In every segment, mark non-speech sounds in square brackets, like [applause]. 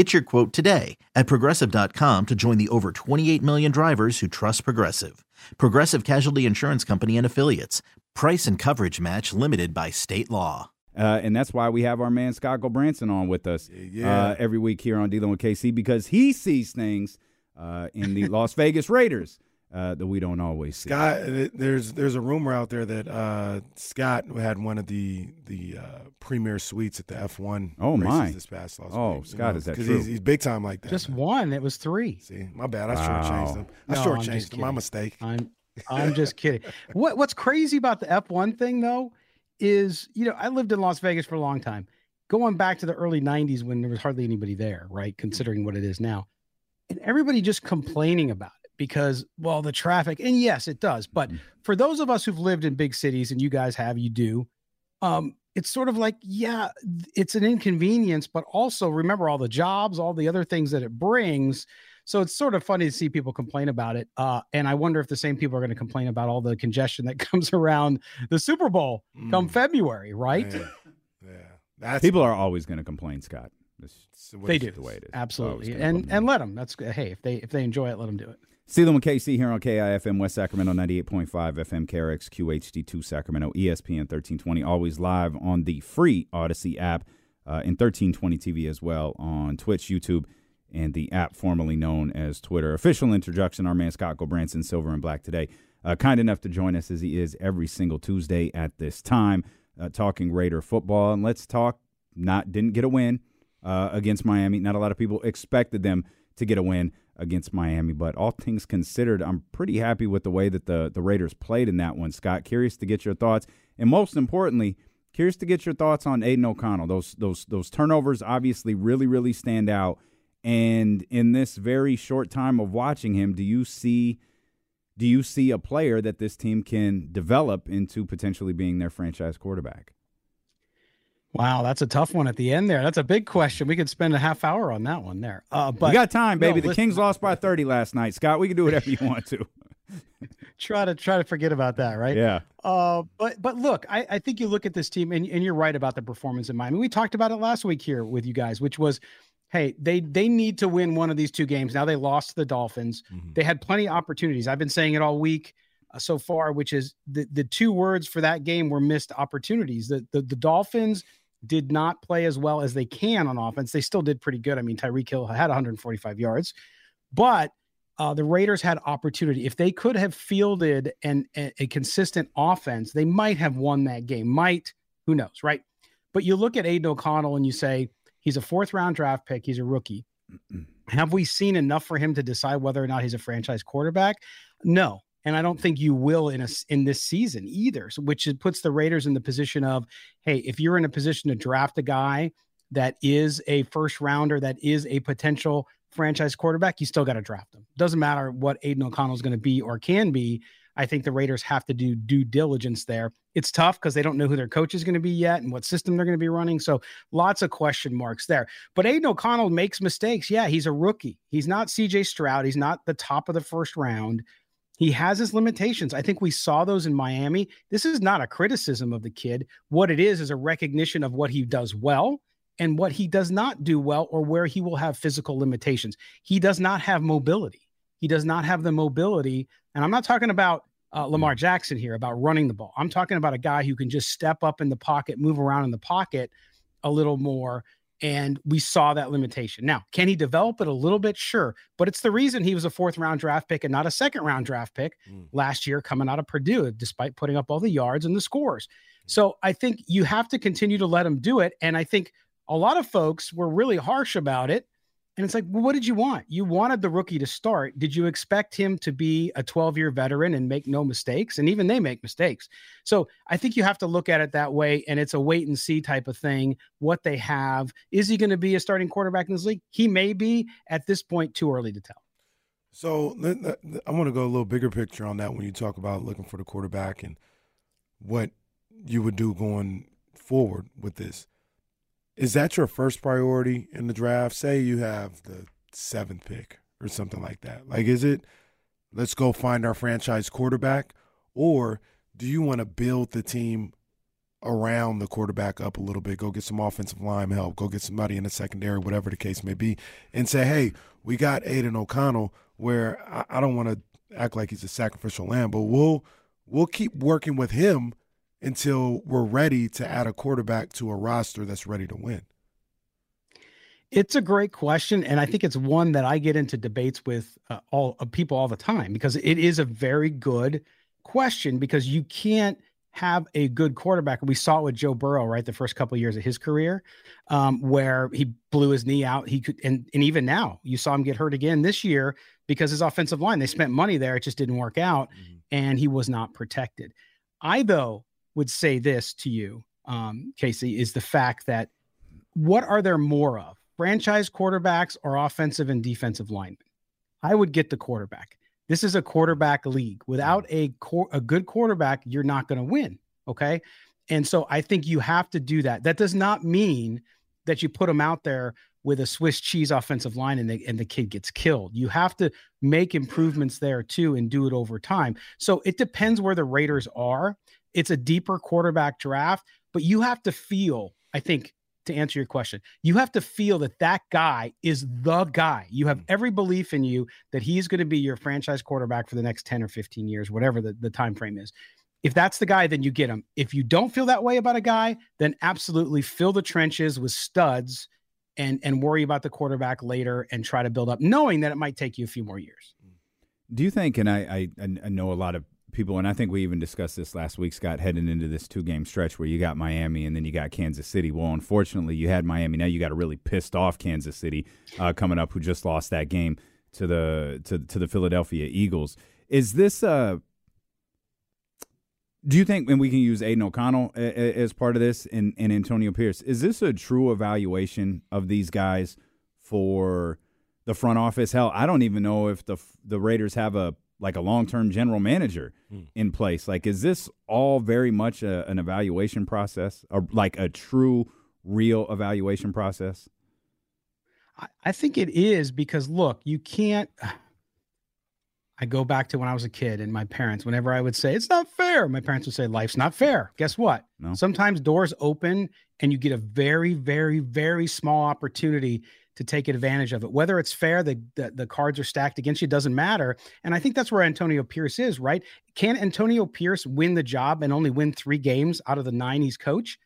Get your quote today at progressive.com to join the over 28 million drivers who trust Progressive. Progressive Casualty Insurance Company and Affiliates. Price and coverage match limited by state law. Uh, and that's why we have our man Scott Gulbransen on with us Yeah. uh, every week here on Dealing with KC because he sees things uh, in the Las Vegas Raiders uh, that we don't always see. Scott, there's there's a rumor out there that uh, Scott had one of the the uh, premier suites at the F1. Oh, races my. This past last Oh, week, you Scott, know, is that 'cause true? He's, he's big time like that. Just one. It was three. See, my bad. I Wow. shortchanged him. I No, shortchanged him. My mistake. I'm I'm just kidding. What what's crazy about the F1 thing though is, you know, I lived in Las Vegas for a long time. Going back to the early 90s when there was hardly anybody there, right? Considering what it is now. And everybody just complaining about it because well, the traffic and yes, it does. But for those of us who've lived in big cities and you guys have, you do. Um it's sort of like, yeah, it's an inconvenience, but also remember all the jobs, all the other things that it brings. So it's sort of funny to see people complain about it. Uh, and I wonder if the same people are going to complain about all the congestion that [laughs] comes around the Super Bowl come Mm, February, right? man. [laughs] Yeah, that's People are always going to complain, Scott. It's it's They it's do. the way it is. Absolutely. gonna And and let them. That's. Hey, if they if they enjoy it, let them do it. Dealing with KC here on KIFM West Sacramento 98.5 FM KRX QHD2 Sacramento ESPN 1320 always live on the free Audacy app uh, and 1320 TV as well on Twitch, YouTube, and the app formerly known as Twitter. Official introduction, our man Scott Gulbransen, Silver and Black today. Uh, kind enough to join us as he is every single Tuesday at this time, uh, talking Raider football. And let's talk, not didn't get a win uh, against Miami. Not a lot of people expected them to get a win against Miami. But all things considered, I'm pretty happy with the way that the, the Raiders played in that one, Scott. Curious to get your thoughts. And most importantly, curious to get your thoughts on Aidan O'Connell. Those those those turnovers obviously really, really stand out. And in this very short time of watching him, do you see do you see a player that this team can develop into potentially being their franchise quarterback? Wow, that's a tough one at the end there. That's a big question. We could spend a half hour on that one there. Uh, but you got time, no, baby. the listen- Kings lost by 30 last night. Scott, we can do whatever you want to. [laughs] try to try to forget about that, right? Yeah. Uh, but but look, I, I think you look at this team, and, and you're right about the performance in Miami. We talked about it last week here with you guys, which was, hey, they they need to win one of these two games. Now they lost to the Dolphins. Mhm. They had plenty of opportunities. I've been saying it all week uh, so far, which is the the two words for that game were missed opportunities. The the, the Dolphins did not play as well as they can on offense. They still did pretty good. I mean, Tyreek Hill had 145 yards, but uh, the Raiders had opportunity. If they could have fielded an, a, a consistent offense, they might have won that game. Might, who knows, right? But you look at Aidan O'Connell and you say, he's a fourth round draft pick, he's a rookie. Have we seen enough for him to decide whether or not he's a franchise quarterback? No. And I don't think you will in a, in this season either. So, which puts the Raiders in the position of, hey, if you're in a position to draft a guy that is a first rounder, that is a potential franchise quarterback, you still got to draft him. Doesn't matter what Aidan O'Connell is going to be or can be. I think the Raiders have to do due diligence there. It's tough because they don't know who their coach is going to be yet and what system they're going to be running. So lots of question marks there. But Aidan O'Connell makes mistakes. Yeah, he's a rookie. He's not CJ Stroud. He's not the top of the first round. He has his limitations. I think we saw those in Miami. This is not a criticism of the kid. What it is is a recognition of what he does well and what he does not do well or where he will have physical limitations. He does not have mobility. He does not have the mobility. And I'm not talking about uh, Lamar Jackson here about running the ball. I'm talking about a guy who can just step up in the pocket, move around in the pocket a little more And we saw that limitation. Now, can he develop it a little bit? Sure. But it's the reason he was a fourth round draft pick and not a second round draft pick mm. last year coming out of Purdue, despite putting up all the yards and the scores. Mm. So I think you have to continue to let him do it. And I think a lot of folks were really harsh about it and it's like, well, what did you want? You wanted the rookie to start. Did you expect him to be a 12 year veteran and make no mistakes? And even they make mistakes. So I think you have to look at it that way. And it's a wait and see type of thing. What they have. Is he going to be a starting quarterback in this league? He may be at this point, too early to tell. So I want to go a little bigger picture on that when you talk about looking for the quarterback and what you would do going forward with this. Is that your first priority in the draft? Say you have the seventh pick or something like that. Like, is it let's go find our franchise quarterback, or do you want to build the team around the quarterback up a little bit? Go get some offensive line help. Go get somebody in the secondary, whatever the case may be, and say, hey, we got Aidan O'Connell. Where I, I don't want to act like he's a sacrificial lamb, but we'll we'll keep working with him until we're ready to add a quarterback to a roster that's ready to win? It's a great question, and I think it's one that I get into debates with uh, all uh, people all the time because it is a very good question because you can't have a good quarterback. We saw it with Joe Burrow, right? The first couple of years of his career, um, where he blew his knee out. He could, and and even now, you saw him get hurt again this year because his offensive line. They spent money there, it just didn't work out, mm-hmm. and he was not protected. I though would say this to you, um, Casey, is the fact that what are there more of, franchise quarterbacks or offensive and defensive linemen? I would get the quarterback. This is a quarterback league. Without a a good quarterback, you're not going to win. Okay, and so I think you have to do that. That does not mean that you put them out there with a Swiss cheese offensive line and the, and the kid gets killed. You have to make improvements there too and do it over time. So it depends where the Raiders are it's a deeper quarterback draft, but you have to feel, I think, to answer your question, you have to feel that that guy is the guy. You have mm. every belief in you that he's going to be your franchise quarterback for the next 10 or 15 years, whatever the, the time frame is. If that's the guy, then you get him. If you don't feel that way about a guy, then absolutely fill the trenches with studs and and worry about the quarterback later and try to build up, knowing that it might take you a few more years. Do you think? And I I, I know a lot of people, and I think we even discussed this last week, Scott, heading into this two game stretch where you got Miami and then you got Kansas City. Well, unfortunately, you had Miami. Now you got a really pissed off Kansas City uh, coming up, who just lost that game to the to to the Philadelphia Eagles. Is this uh do you think, and we can use Aidan O'Connell as part of this and, and Antonio Pierce, is this a true evaluation of these guys for the front office? Hell, I don't even know if the the Raiders have a like a long term general manager mm. in place. Like, is this all very much a, an evaluation process, or like a true, real evaluation process? I, I think it is because look, you can't. I go back to when I was a kid and my parents, whenever I would say, it's not fair, my parents would say, life's not fair. Guess what? No. Sometimes doors open and you get a very, very, very small opportunity to take advantage of it. Whether it's fair, the, the, the cards are stacked against you, doesn't matter. And I think that's where Antonio Pierce is, right? Can Antonio Pierce win the job and only win three games out of the nine he's coach?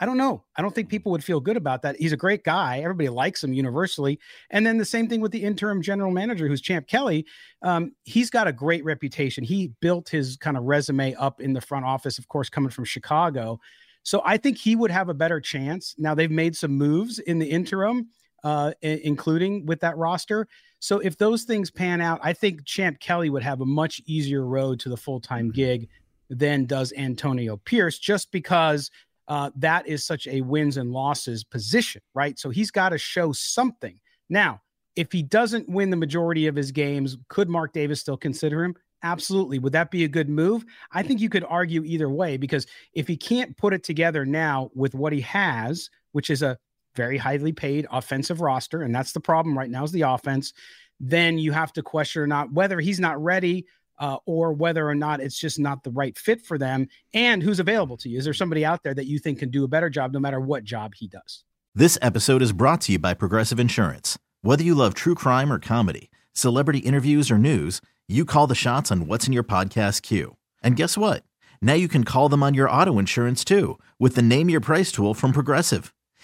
I don't know. I don't think people would feel good about that. He's a great guy. Everybody likes him universally. And then the same thing with the interim general manager, who's Champ Kelly. Um, he's got a great reputation. He built his kind of resume up in the front office, of course, coming from Chicago. So I think he would have a better chance. Now they've made some moves in the interim uh, including with that roster. So if those things pan out, I think Champ Kelly would have a much easier road to the full time mm-hmm. gig than does Antonio Pierce, just because uh, that is such a wins and losses position, right? So he's got to show something. Now, if he doesn't win the majority of his games, could Mark Davis still consider him? Absolutely. Would that be a good move? I think you could argue either way because if he can't put it together now with what he has, which is a very highly paid offensive roster, and that's the problem right now is the offense, then you have to question or not whether he's not ready uh, or whether or not it's just not the right fit for them and who's available to you. Is there somebody out there that you think can do a better job no matter what job he does? This episode is brought to you by Progressive Insurance. Whether you love true crime or comedy, celebrity interviews or news, you call the shots on what's in your podcast queue. And guess what? Now you can call them on your auto insurance too with the Name Your Price tool from Progressive.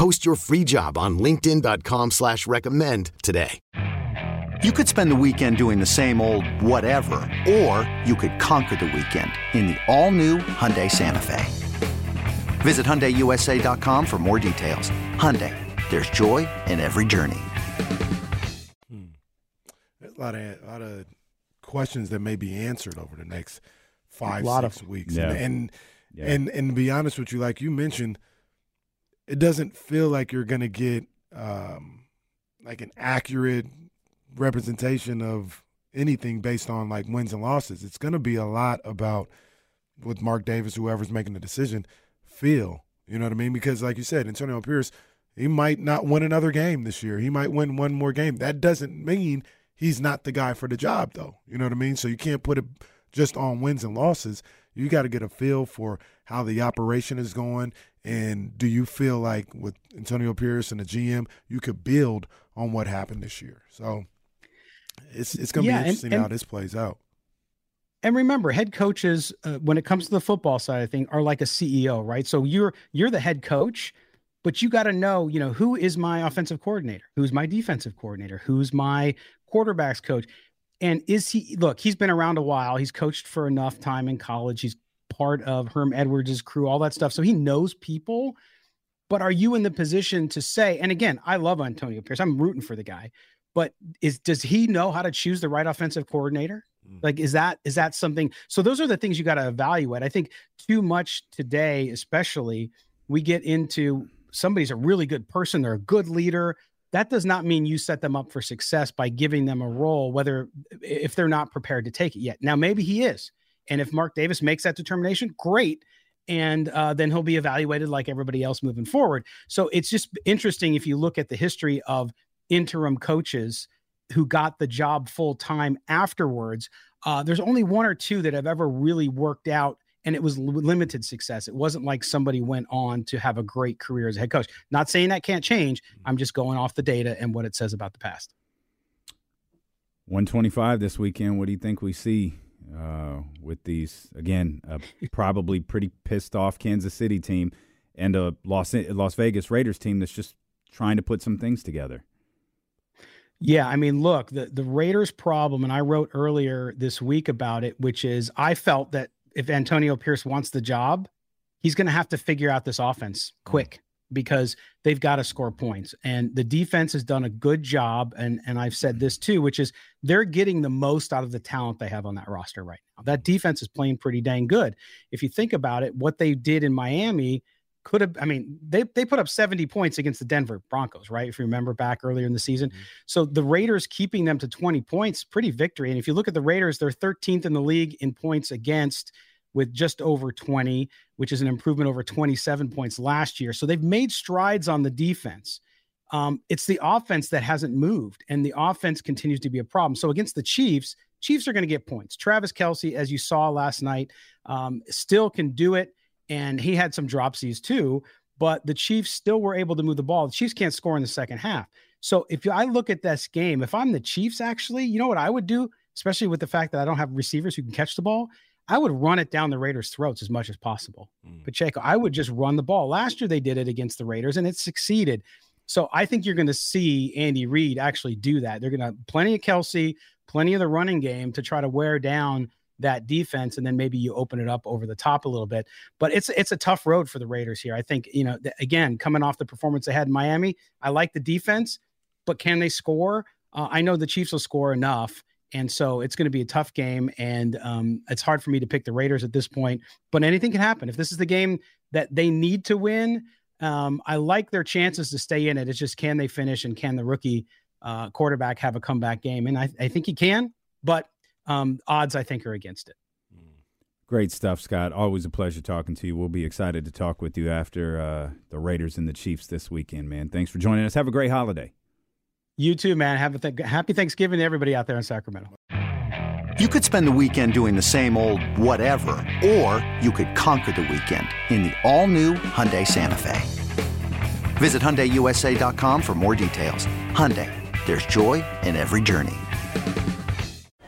Post your free job on LinkedIn.com slash recommend today. You could spend the weekend doing the same old whatever, or you could conquer the weekend in the all-new Hyundai Santa Fe. Visit HyundaiUSA.com for more details. Hyundai, there's joy in every journey. Hmm. A lot of a lot of questions that may be answered over the next five A lot six of- weeks. Yeah. And and, Yeah. and and to be honest with you, like you mentioned, it doesn't feel like you're gonna get um, like an accurate representation of anything based on like wins and losses. It's gonna be a lot about with Mark Davis, whoever's making the decision, feel. You know what I mean? Because like you said, Antonio Pierce, he might not win another game this year. He might win one more game. That doesn't mean he's not the guy for the job, though. You know what I mean? So you can't put it just on wins and losses. You got to get a feel for how the operation is going. And do you feel like with Antonio Pierce and the GM, you could build on what happened this year? So it's it's going to Yeah, be interesting and- how this plays out. And remember, head coaches, uh, when it comes to the football side of things, are like a CEO, right? So you're you're the head coach, but you got to know, you know, who is my offensive coordinator, who's my defensive coordinator, who's my quarterbacks coach, and is he? Look, he's been around a while. He's coached for enough time in college. He's part of Herm Edwards' crew, all that stuff. So he knows people. But are you in the position to say? And again, I love Antonio Pierce. I'm rooting for the guy, but is does he know how to choose the right offensive coordinator? Mm. Like, is that is that something? So those are the things you got to evaluate. I think too much today, especially, we get into somebody's a really good person, they're a good leader. That does not mean you set them up for success by giving them a role, whether if they're not prepared to take it yet. Now, maybe he is, and if Mark Davis makes that determination, great. And uh, then he'll be evaluated like everybody else moving forward. So it's just interesting if you look at the history of interim coaches who got the job full time afterwards. Uh, there's only one or two that have ever really worked out, and it was limited success. It wasn't like somebody went on to have a great career as a head coach. Not saying that can't change. I'm just going off the data and what it says about the past. 125 this weekend. What do you think we see uh, with these? Again, a probably pretty pissed off Kansas City team and a Las Las Vegas Raiders team that's just trying to put some things together. Yeah, I mean, look, the the Raiders' problem, and I wrote earlier this week about it, which is I felt that if Antonio Pierce wants the job, he's going to have to figure out this offense quick because they've got to score points. And the defense has done a good job, and and I've said this too, which is they're getting the most out of the talent they have on that roster right now. That defense is playing pretty dang good. If you think about it, what they did in Miami could have, I mean, they they put up 70 points against the Denver Broncos, right? If you remember back earlier in the season. So the Raiders keeping them to 20 points, pretty victory. And if you look at the Raiders, they're 13th in the league in points against with just over 20, which is an improvement over 27 points last year. So they've made strides on the defense. Um, it's the offense that hasn't moved, and the offense continues to be a problem. So against the Chiefs, Chiefs are going to get points. Travis Kelce, as you saw last night, um, still can do it, and he had some dropsies too. But the Chiefs still were able to move the ball. The Chiefs can't score in the second half. So if I look at this game, if I'm the Chiefs, actually, you know what I would do, especially with the fact that I don't have receivers who can catch the ball. I would run it down the Raiders' throats as much as possible. Mm. Pacheco, I would just run the ball. Last year they did it against the Raiders and it succeeded. So I think you're going to see Andy Reid actually do that. They're going to plenty of Kelce, plenty of the running game to try to wear down that defense, and then maybe you open it up over the top a little bit. But it's it's a tough road for the Raiders here. I think you know th- again coming off the performance they had in Miami, I like the defense, but can they score? Uh, I know the Chiefs will score enough. And so it's going to be a tough game. And um, it's hard for me to pick the Raiders at this point, but anything can happen. If this is the game that they need to win, Um, I like their chances to stay in it. It's just can they finish and can the rookie uh, quarterback have a comeback game? And I, I think he can, but um, odds I think are against it. Great stuff, Scott. Always a pleasure talking to you. We'll be excited to talk with you after uh, the Raiders and the Chiefs this weekend, man. Thanks for joining us. Have a great holiday. You too, man. Have a th- happy Thanksgiving to everybody out there in Sacramento. You could spend the weekend doing the same old whatever, or you could conquer the weekend in the all-new Hyundai Santa Fe. Visit HyundaiUSA.com for more details. Hyundai, there's joy in every journey.